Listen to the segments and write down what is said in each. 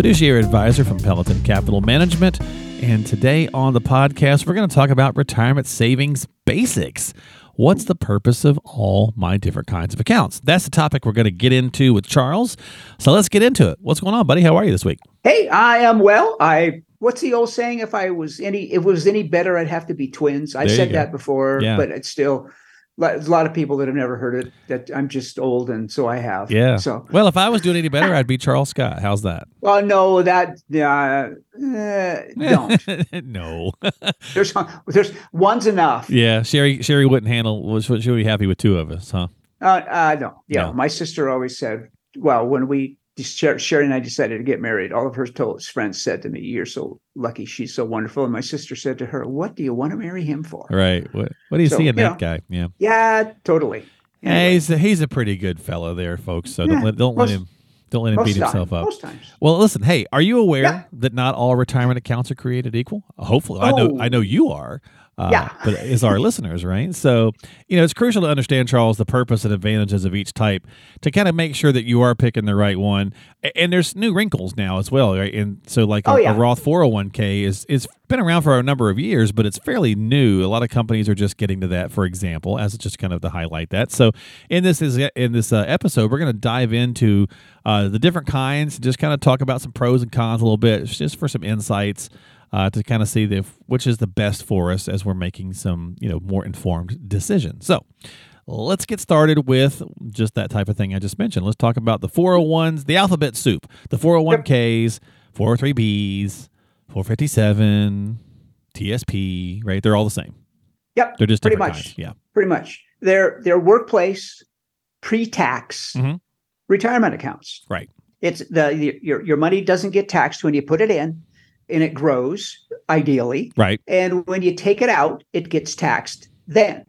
fiduciary advisor from Pelleton Capital Management. And today on the podcast, we're going to talk about retirement savings basics. What's the purpose of all my different kinds of accounts? That's the topic we're going to get into with Charles. So let's get into it. What's going on, buddy? How are you this week? Hey, I am well. I what's the old saying? If I was any, if it was any better, I'd have to be twins. I There said that before, Yeah. but it's still there's a lot of people that have never heard it. That I'm just old, and so I have. Yeah. So Well, if I was doing any better, I'd be Charles Scott. How's that? well, no, that uh, don't. no. There's there's one's enough. yeah, Sherry Sherry wouldn't handle was she would be happy with two of us, huh? Uh, uh, no, yeah. No. My sister always said, well, when we Sherry and I decided to get married, all of her friends said to me, "You're so lucky. She's so wonderful." And my sister said to her, "What do you want to marry him for?" Right. What what do you So, see in you that know. guy? Yeah. Yeah, totally. Yeah, Anyway, he's a, he's a pretty good fellow there, folks. So don't let don't let him don't let him beat time- himself up. Most times. Well, listen, hey, are you aware Yeah. that not all retirement accounts are created equal? Hopefully, I know Oh. I know you are. Uh, Yeah. but is our listeners right? So you know it's crucial to understand, Charles, the purpose and advantages of each type to kind of make sure that you are picking the right one. And there's new wrinkles now as well, right? And so like a, Oh, yeah. a Roth 401k is is been around for a number of years, but it's fairly new. A lot of companies are just getting to that, for example, as just kind of to highlight that. So in this is in this uh, episode, we're going to dive into uh, the different kinds, just kind of talk about some pros and cons a little bit, just for some insights uh, to kind of see the, which is the best for us as we're making some you know more informed decisions. So. Let's get started with just that type of thing I just mentioned. Let's talk about the 401s, the alphabet soup, the 401ks, 403bs, 457, TSP, right? They're all the same. Yep. They're just pretty different much. kinds. Yeah. Pretty much. They're they're workplace pre-tax Mhm. retirement accounts. Right. It's the your your money doesn't get taxed when you put it in, and it grows ideally. Right. And when you take it out, it gets taxed then.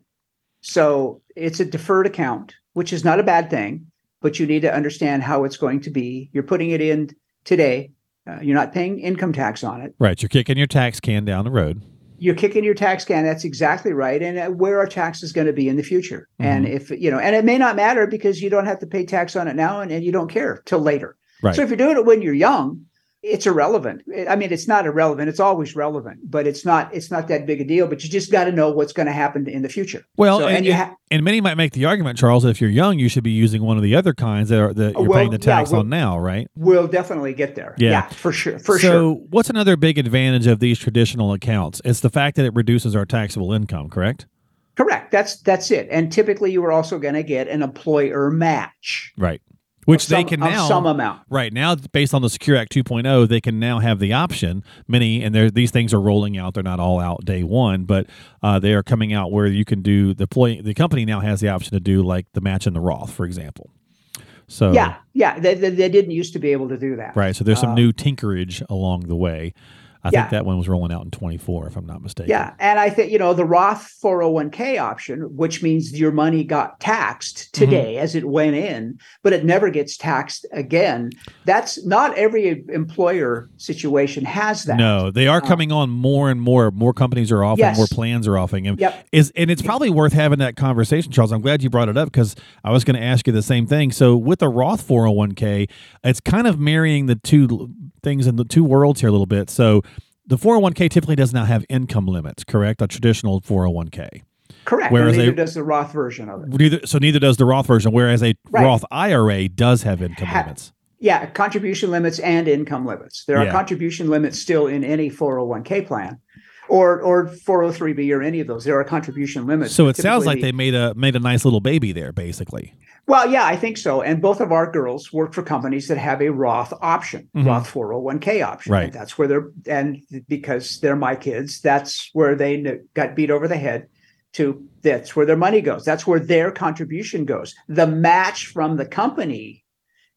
So it's a deferred account, which is not a bad thing, but you need to understand how it's going to be. You're putting it in today. Uh, you're not paying income tax on it. Right. You're kicking your tax can down the road. You're kicking your tax can. That's exactly right. And uh, where are taxes going to be in the future? And Mm-hmm. if, you know, and it may not matter because you don't have to pay tax on it now and, and you don't care till later. Right. So if you're doing it when you're young, it's irrelevant. I mean, it's not irrelevant. It's always relevant, but it's not. It's not that big a deal. But you just got to know what's going to happen in the future. Well, So- and, and you ha- and many might make the argument, Charles, that if you're young, you should be using one of the other kinds that are that Oh, you're well, paying the yeah, tax well- on now, right? We'll definitely get there. Yeah. for sure. For so, sure. what's another big advantage of these traditional accounts? It's the fact that it reduces our taxable income, correct? Correct. That's that's it. And typically, you are also going to get an employer match, Right. Which of they can now some amount. Right now, based on the Secure Act 2.0, they can now have the option. Many and these things are rolling out. They're not all out day one, but uh, they are coming out where you can do the employee. The company now has the option to do like the match in the Roth, for example. So Yeah, yeah. They, they, they didn't used to be able to do that. right. So there's some Um, new tinkerage along the way. I Yeah. think that one was rolling out in 24, if I'm not mistaken. Yeah, and I think you know the Roth 401k option, which means your money got taxed Mm-hmm. today as it went in, but it never gets taxed again. That's not every employer situation has that. No, they are coming on more and more. More companies are offering, Yes. more plans are offering. And Yep. is and it's probably worth having that conversation, Charles. I'm glad you brought it up because I was going to ask you the same thing. So with the Roth 401k, it's kind of marrying the two things in the two worlds here a little bit. So the 401k typically does not have income limits, correct? A traditional 401k. Correct. Whereas and neither they- does the Roth version of it. Neither, so neither does the Roth version, whereas a Right. Roth IRA does have income Ha- limits. Yeah, contribution limits and income limits. There are contribution limits still in any 401k plan. Or, or 403b or any of those. There are contribution limits. So it sounds like they made a made a nice little baby there, basically. Well, yeah, I think so. And both of our girls work for companies that have a Roth option, Mhm. Roth 401k option. Right. And that's where they're, and because they're my kids, that's where they got beat over the head to, that's where their money goes. That's where their contribution goes. The match from the company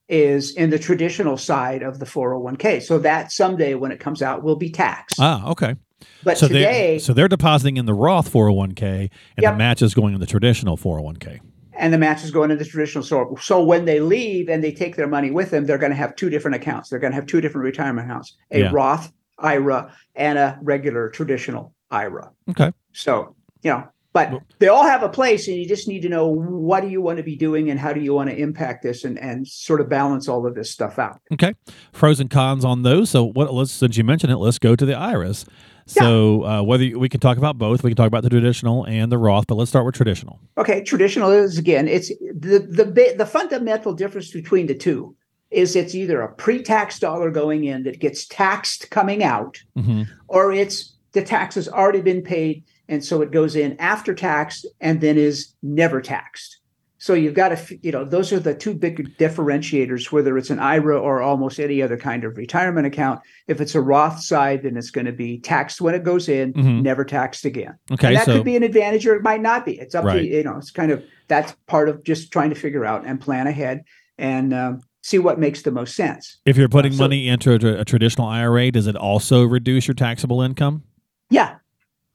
is in the traditional side of the 401k. So that someday when it comes out will be taxed. Ah, okay. But so today, they so they're depositing in the Roth 401k, and Yep. the match is going in the traditional 401k. and the match is going into the traditional. So, so when they leave and they take their money with them, they're going to have two different accounts. They're going to have two different retirement accounts: a Yeah. Roth IRA and a regular traditional IRA. Okay. So, you know, but they all have a place, and you just need to know what do you want to be doing and how do you want to impact this, and and sort of balance all of this stuff out. Okay. Pros and cons on those. So what? Let's since you mentioned it, let's go to the IRAs So uh, whether you, we can talk about both, we can talk about the traditional and the Roth, but let's start with traditional. Okay, traditional is again, it's the the the fundamental difference between the two is it's either a pre-tax dollar going in that gets taxed coming out, hmm or it's the tax has already been paid and so it goes in after tax and then is never taxed. So you've got to, you know, those are the two big differentiators, whether it's an IRA or almost any other kind of retirement account. If it's a Roth side, then it's going to be taxed when it goes in, Mhm. never taxed again. Okay. and that so could be an advantage or it might not be. It's up Right. to you know. It's kind of that's part of just trying to figure out and plan ahead and um, see what makes the most sense. if you're putting so- money into a, a traditional IRA, does it also reduce your taxable income? Yeah,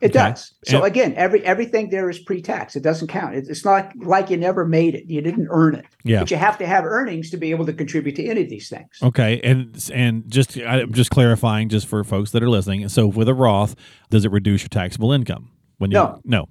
it Okay. does. So And- again, every everything there is pre-tax. It doesn't count. It's, it's not like you never made it. You didn't earn it. Yeah. But you have to have earnings to be able to contribute to any of these things. Okay, and and just I'm just clarifying, just for folks that are listening. So with a Roth, does it reduce your taxable income when you? No. no,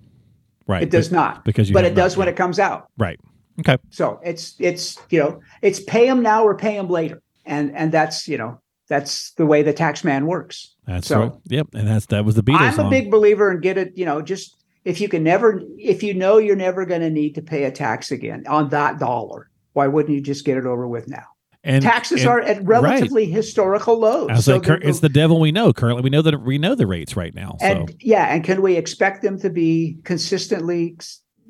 right. It does be- not. because you. But it does when it comes out. Right. Okay. So it's it's you know it's pay them now or pay them later, and and that's you know that's the way the tax man works. That's So- right. Yep. And that's that was the Beatles I'm song. a big believer in get it. You know, just if you can never, if you know you're never going to need to pay a tax again on that dollar, why wouldn't you just get it over with now? and Taxes and are at relatively historical lows. So like, they're- it's the devil we know. Currently, we know that we know the rates right now. So and yeah, and can we expect them to be consistently?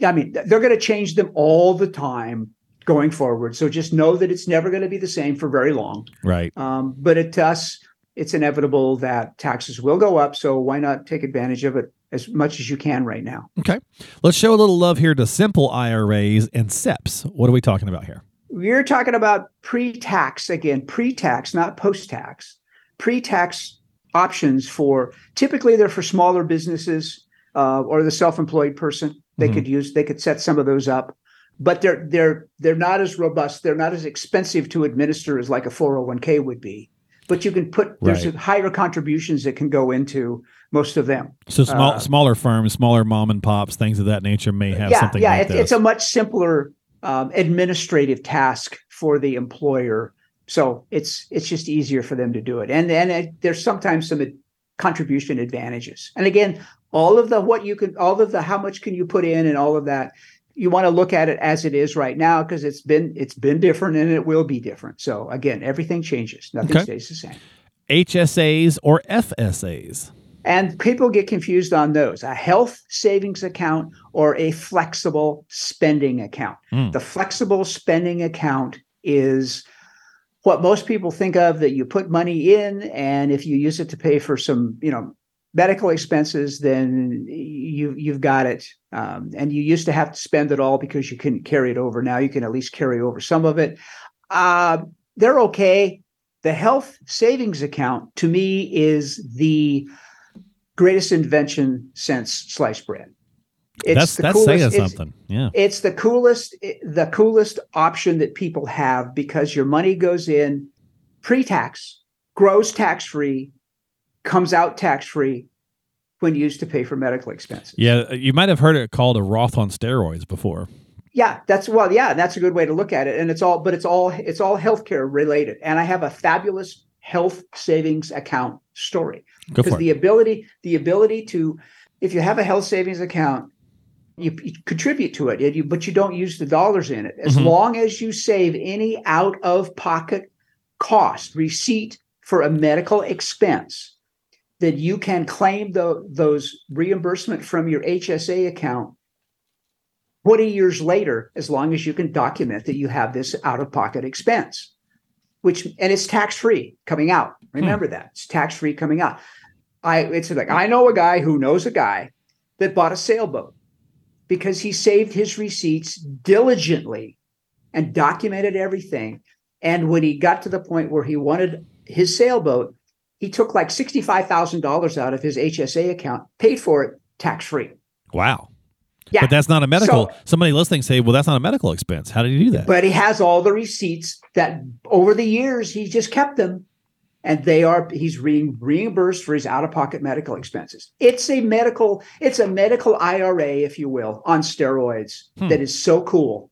I mean, they're going to change them all the time going forward. So just know that it's never going to be the same for very long. right. Um, but it, to us, it's inevitable that taxes will go up. So why not take advantage of it as much as you can right now? Okay. Let's show a little love here to simple IRAs and SEPs. What are we talking about here? We're talking about pre-tax again, pre-tax, not post-tax. Pre-tax options for typically they're for smaller businesses uh, or the self-employed person. They Mhm. could use they could set some of those up, but they're they're they're not as robust. They're not as expensive to administer as like a 401k would be. But you can put there's Right. higher contributions that can go into most of them. So small, Uh, smaller firms, smaller mom and pops, things of that nature may have yeah, something yeah, like it's, it's a much simpler um, administrative task for the employer. So it's it's just easier for them to do it, and and it, there's sometimes some ad- contribution advantages. And again, all of the what you can, all of the how much can you put in, and all of that, you want to look at it as it is right now because it's been it's been different and it will be different. So again, everything changes, nothing Okay. stays the same. HSAs or FSAs. And people get confused on those a health savings account or a flexible spending account. Mm. The flexible spending account is what most people think of that you put money in, and if you use it to pay for some, you know, medical expenses, then you you've got it. Um, and you used to have to spend it all because you couldn't carry it over. Now you can at least carry over some of it. Uh, they're okay. The health savings account to me is the greatest invention since sliced bread. It's that's the that's coolest- saying something. Yeah. it's the coolest the coolest option that people have because your money goes in pre-tax grows tax-free comes out tax-free when used to pay for medical expenses Yeah. You might have heard it called a Roth on steroids before. yeah that's well yeah that's a good way to look at it and it's all but it's all it's all healthcare related and i have a fabulous health savings account story because the ability the ability to if you have a health savings account you, you contribute to it you, but you don't use the dollars in it as Mhm. long as you save any out of pocket cost receipt for a medical expense then you can claim the, those reimbursement from your hsa account 20 years later as long as you can document that you have this out of pocket expense which and it's tax free coming out. Hmm. Remember that. It's tax free coming out. I it's like I know a guy who knows a guy that bought a sailboat because he saved his receipts diligently and documented everything. And when he got to the point where he wanted his sailboat, he took like $65,000 out of his HSA account, paid for it tax free. Wow. Yeah. But that's not a medical. So- Somebody listening say, well, that's not a medical expense. How did he do that? But he has all the receipts that over the years he just kept them. And they are he's being reimbursed for his out-of-pocket medical expenses. It's a medical, it's a medical IRA, if you will, on steroids Hmm. that is so cool.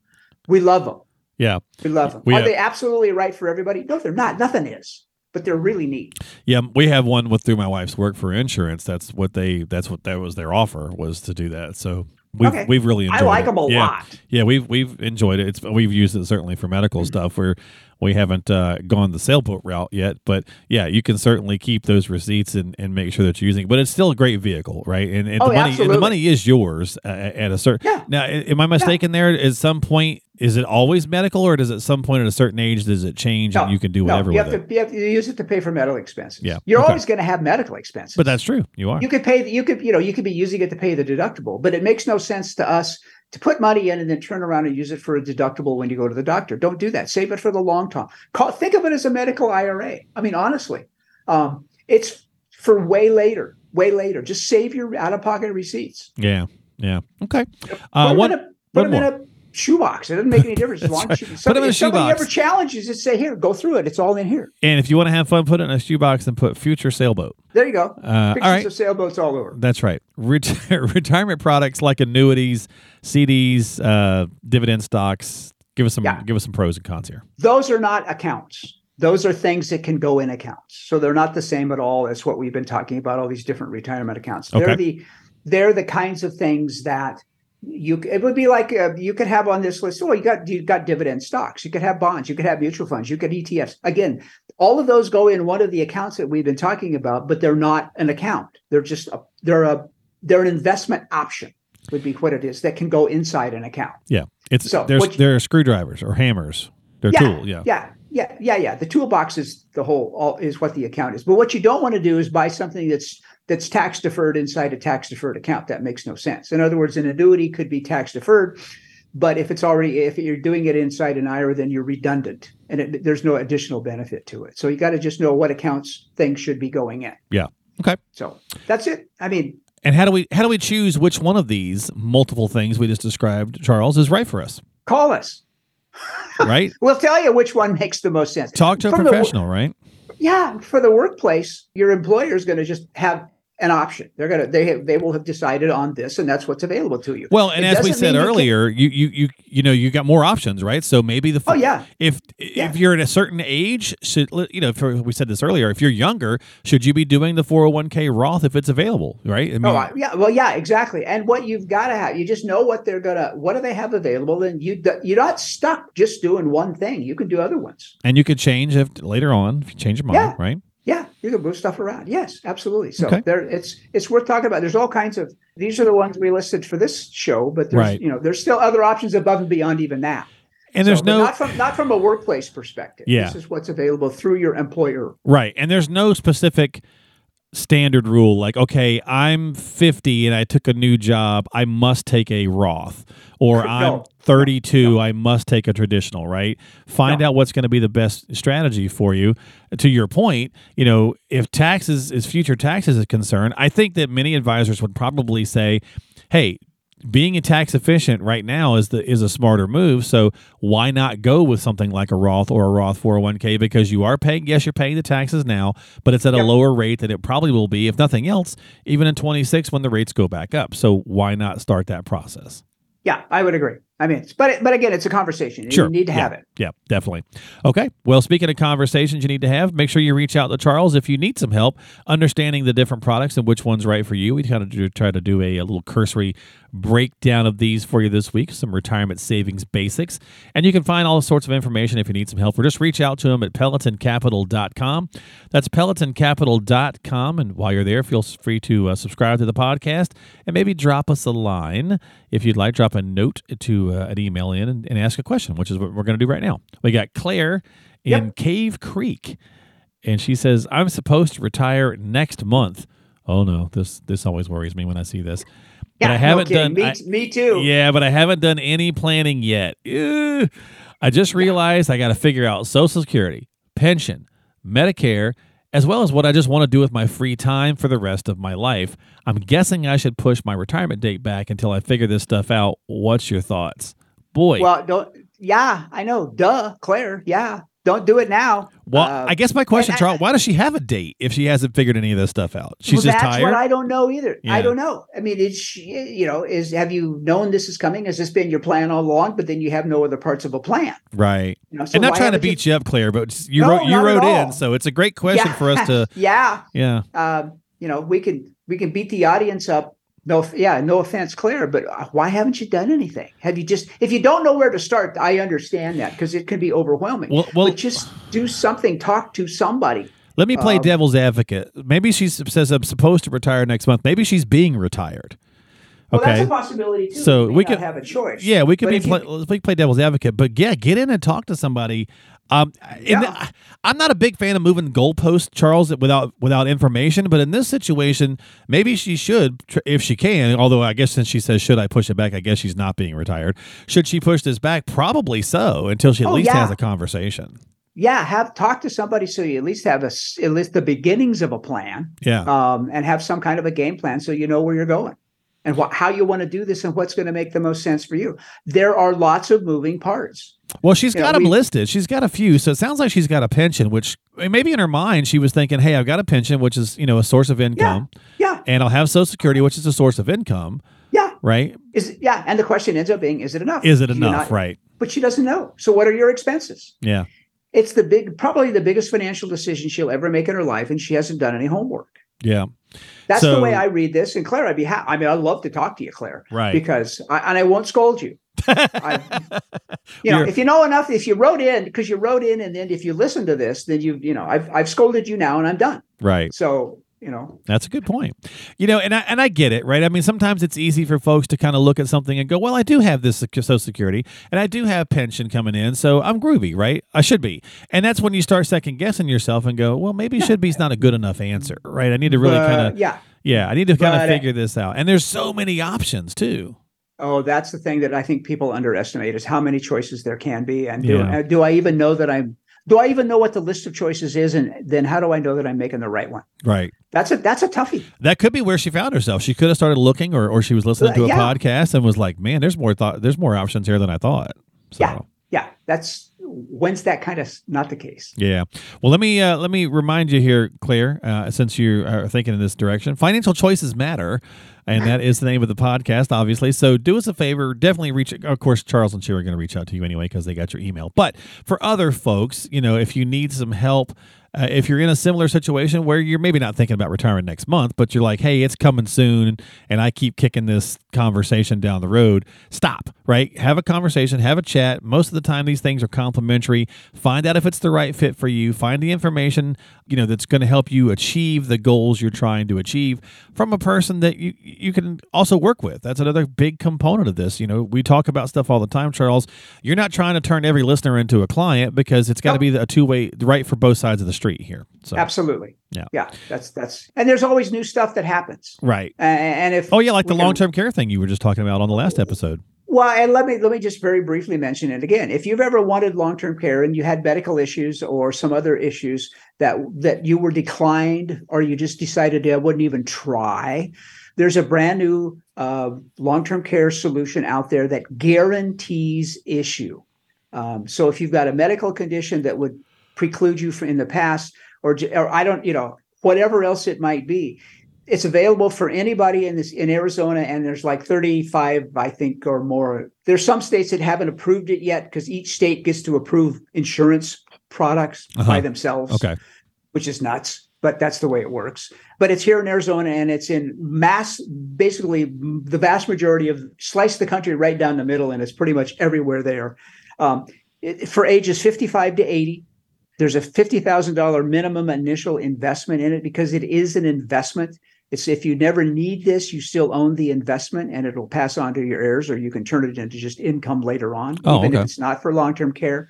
We love them. yeah. We love them. We Are have- they absolutely right for everybody? No, they're not. Nothing is, but they're really neat. Yeah, we have one with through my wife's work for insurance. That's what they. That's what that was their offer was to do that. So we've Okay. we've really enjoyed. I like it. them a yeah. lot. Yeah, we've we've enjoyed it. It's we've used it certainly for medical Mm-hmm. stuff. Where we haven't uh, gone the sailboat route yet, but yeah, you can certainly keep those receipts and, and make sure that you're using. it. But it's still a great vehicle, right? And, and Oh, the money and the money is yours uh, at a certain. Yeah. Now, am I mistaken there? At some point, is it always medical, or does at some point at a certain age does it change and you can do whatever you with have it? to, you have to use it to pay for medical expenses. Yeah. You're Okay. always going to have medical expenses. But that's true. You are. you could pay you could you know you could be using it to pay the deductible but it makes no sense to us to put money in and then turn around and use it for a deductible when you go to the doctor don't do that save it for the long term Call, think of it as a medical ira i mean honestly um, it's for way later way later just save your out-of-pocket receipts Yeah. Yeah. Okay. Uh, put them, in, a, put them in a shoebox it doesn't make any difference as long right. as you, Put 'em in a if somebody shoebox. ever challenges it say here go through it it's all in here and if you want to have fun, put it in a shoebox and put future sailboat. there you go Uh, pictures all right. of sailboats all over That's right. Ret- retirement products like annuities, CDs, uh, dividend stocks. Give us some. Yeah. Give us some pros and cons here. those are not accounts. Those are things that can go in accounts. So they're not the same at all as what we've been talking about, all these different retirement accounts. They're the they're the kinds of things that you it would be like uh, you could have on this list. Oh, you got you got dividend stocks. You could have bonds. You could have mutual funds. You could ETFs. Again, all of those go in one of the accounts that we've been talking about, but they're not an account. They're just a, they're a they're an investment option. Would be what it is that can go inside an account. Yeah. It's So, there's there are screwdrivers or hammers. They're yeah, tool. Yeah. yeah, yeah, yeah, yeah. The toolbox is the whole all is what the account is. But what you don't want to do is buy something that's that's tax deferred inside a tax deferred account. That makes no sense. In other words, an annuity could be tax deferred, but if it's already if you're doing it inside an IRA, then you're redundant, and it, there's no additional benefit to it. So you got to just know what accounts things should be going in. Yeah. Okay. So that's it. I mean, And how do we how do we choose which one of these multiple things we just described, Charles, is right for us? call us. Right. We'll tell you which one makes the most sense. Talk to a From the- professional. right. yeah for the workplace your employer is going to just have an option they're to they have, they will have decided on this and that's what's available to you Well, and It as we said mean you earlier, you, you you you know you got more options, right? So maybe the oh yeah if Yeah. if you're at a certain age, should you know? If we said this earlier, if you're younger, should you be doing the 401k Roth if it's available, right? I oh, mean, oh yeah well yeah exactly and what you've got to have you just know what they're gonna what do they have available and you you're not stuck just doing one thing you can do other ones and you could change if later on if you change your mind, Yeah. right? Yeah you can move stuff around yes absolutely so Okay. there it's it's worth talking about there's all kinds of these are the ones we listed for this show but there's Right. you know there's still other options above and beyond even that And there's So, no not from not from a workplace perspective. Yeah. This is what's available through your employer. right, and there's no specific standard rule like okay, I'm 50 and I took a new job, I must take a Roth, or No. I'm 32, I must take a traditional, right? Find No. out what's going to be the best strategy for you. To your point, you know, if taxes is future taxes is concerned, I think that many advisors would probably say, "Hey, being tax efficient right now is the is a smarter move. So why not go with something like a Roth or a Roth 401k because you are paying yes you're paying the taxes now, but it's at a Yep. lower rate than it probably will be if nothing else even in 26 when the rates go back up. So why not start that process? Yeah, I would agree. I mean, it's, but but again, it's a conversation. Sure. You need to Yeah. have it. Yeah, definitely. Okay. Well, speaking of conversations you need to have, make sure you reach out to Charles if you need some help understanding the different products and which one's right for you. We kind of do, try to do a, a little cursory breakdown of these for you this week, some retirement savings basics. And you can find all sorts of information if you need some help, or just reach out to him at pelletoncapital.com. That's pelletoncapital.com. And while you're there, feel free to uh, subscribe to the podcast and maybe drop us a line if you'd like. Drop a note to uh, an email in and, and ask a question, which is what we're going to do right now. We got Claire in Yep. Cave Creek, and she says, I'm supposed to retire next month. Oh no, this this always worries me when I see this. But Yeah, I haven't kidding. done Me, I- me too. yeah, but I haven't done any planning yet. Ew. I just realized I got to figure out Social Security, pension, Medicare, as well as what I just want to do with my free time for the rest of my life. I'm guessing I should push my retirement date back until I figure this stuff out. What's your thoughts? Boy. Well, don't. Yeah, I know. Duh, Claire. Yeah, don't do it now. Well, uh, I guess my question, and, Charles, why does she have a date if she hasn't figured any of this stuff out? She's well, just that's tired. what I don't know either. Yeah. I don't know. I mean, is she, you know, is have you known this is coming? Has this been your plan all along? But then you have no other parts of a plan, right? You know, so and not trying to beat you, you up, Claire, but you no, wrote you wrote in, so it's a great question yeah. for us to. yeah, yeah. Um, you know, we can we can beat the audience up no yeah no offense claire but uh, why haven't you done anything have you just if you don't know where to start i understand that because it can be overwhelming well, well but just do something talk to somebody let me play um, devil's advocate maybe she says i'm supposed to retire next month maybe she's being retired Okay. Well, that's a possibility too. So we could have a choice. Yeah, we could be play, you, let's play devil's advocate, but yeah, get in and talk to somebody um, yeah. I'm not a big fan of moving goalposts, Charles, without without information. But in this situation, maybe she should, if she can. Although I guess since she says should I push it back, I guess she's not being retired. Should she push this back? Probably so, until she at oh, least yeah. has a conversation. Yeah, have talk to somebody so you at least have a at least the beginnings of a plan. Yeah, um, and have some kind of a game plan so you know where you're going and wh- how you want to do this and what's going to make the most sense for you. There are lots of moving parts. Well, she's you got know, them we, listed. She's got a few, so it sounds like she's got a pension. Which maybe in her mind she was thinking, "Hey, I've got a pension, which is you know a source of income. Yeah, yeah. and I'll have Social Security, which is a source of income. Yeah, right. Is yeah, and the question ends up being, is it enough? Is it enough? Not, right. But she doesn't know. So, what are your expenses? Yeah, it's the big, probably the biggest financial decision she'll ever make in her life, and she hasn't done any homework. Yeah. That's so, the way I read this. And Claire, I'd be happy. I mean, I'd love to talk to you, Claire. Right. Because, I, and I won't scold you. I, you know, You're, if you know enough, if you wrote in, because you wrote in, and then if you listen to this, then you, you know, I've, I've scolded you now and I'm done. Right. So you know? That's a good point. You know and I, and I get it right? I mean sometimes it's easy for folks to kind of look at something and go well i do have this social security and i do have pension coming in so i'm groovy right? I should be. And that's when you start second guessing yourself and go well maybe should be is not a good enough answer right? I need to really kind of yeah. Yeah i need to kind of uh, figure this out. And there's so many options too. Oh, that's the thing that I think people underestimate is how many choices there can be, and do, yeah. do I even know that I'm do I even know what the list of choices is? And then how do I know that I'm making the right one? Right. That's a that's a toughie. That could be where she found herself. She could have started looking, or or she was listening to a yeah. podcast and was like, "Man, there's more thought. There's more options here than I thought." So. Yeah. Yeah. That's when's that kind of not the case? Yeah. Well, let me uh, let me remind you here, Claire, uh, since you are thinking in this direction, financial choices matter and that is the name of the podcast, obviously. So do us a favor, definitely reach. Of course, Charles and Sue are going to reach out to you anyway because they got your email. But for other folks, you know, if you need some help uh, if you're in a similar situation where you're maybe not thinking about retirement next month, but you're like, hey, it's coming soon, and I keep kicking this conversation down the road, stop, right? Have a conversation, have a chat. Most of the time, these things are complimentary. Find out if it's the right fit for you. Find the information, you know, that's going to help you achieve the goals you're trying to achieve from a person that you, you can also work with. That's another big component of this. You know, we talk about stuff all the time, Charles. You're not trying to turn every listener into a client because it's got to be a two way, right for both sides of the street street here. So absolutely, yeah, yeah. That's that's and there's always new stuff that happens, right? and if oh yeah, like the long term care thing you were just talking about on the last episode. Well, and let me let me just very briefly mention it again. If you've ever wanted long-term care and you had medical issues or some other issues that that you were declined or you just decided I wouldn't even try, there's a brand new uh, long-term care solution out there that guarantees issue. Um, so if you've got a medical condition that would preclude you from in the past, or or I don't, you know, whatever else it might be. It's available for anybody in this in Arizona, and there's like 35, I think, or more. There's some states that haven't approved it yet because each state gets to approve insurance products uh-huh. by themselves. Okay, which is nuts but that's the way it works. But it's here in Arizona and it's in mass, basically the vast majority of slice the country right down the middle, and it's pretty much everywhere there. Um, it, for ages 55 to 80, there's a $50,000 minimum initial investment in it because it is an investment. It's if you never need this, you still own the investment and it'll pass on to your heirs, or you can turn it into just income later on, oh, even okay. if it's not for long term care.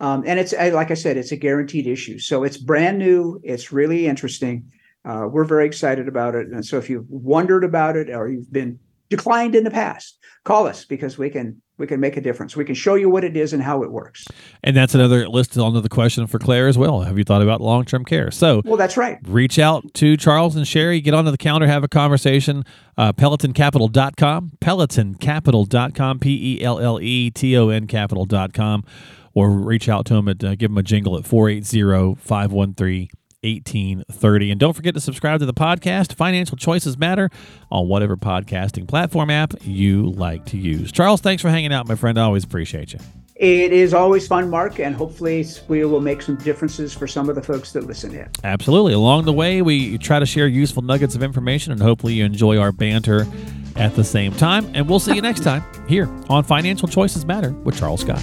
Um, and it's like I said, it's a guaranteed issue. So it's brand new. It's really interesting. Uh, we're very excited about it. And so if you've wondered about it or you've been declined in the past, call us because we can we can make a difference. We can show you what it is and how it works. And that's another list on the question for Claire as well. Have you thought about long term care? So, well, that's right. Reach out to Charles and Sherry, get onto the counter, have a conversation. Uh, PelletonCapital.com, PelletonCapital.com, P E L L E T O N Capital.com, or reach out to them at, uh, give them a jingle at 480 513 1830. And don't forget to subscribe to the podcast. Financial choices matter on whatever podcasting platform app you like to use. Charles, thanks for hanging out, my friend. I always appreciate you. It is always fun, Mark, and hopefully we will make some differences for some of the folks that listen in. Absolutely. Along the way, we try to share useful nuggets of information, and hopefully you enjoy our banter at the same time. And we'll see you next time here on Financial Choices Matter with Charles Scott.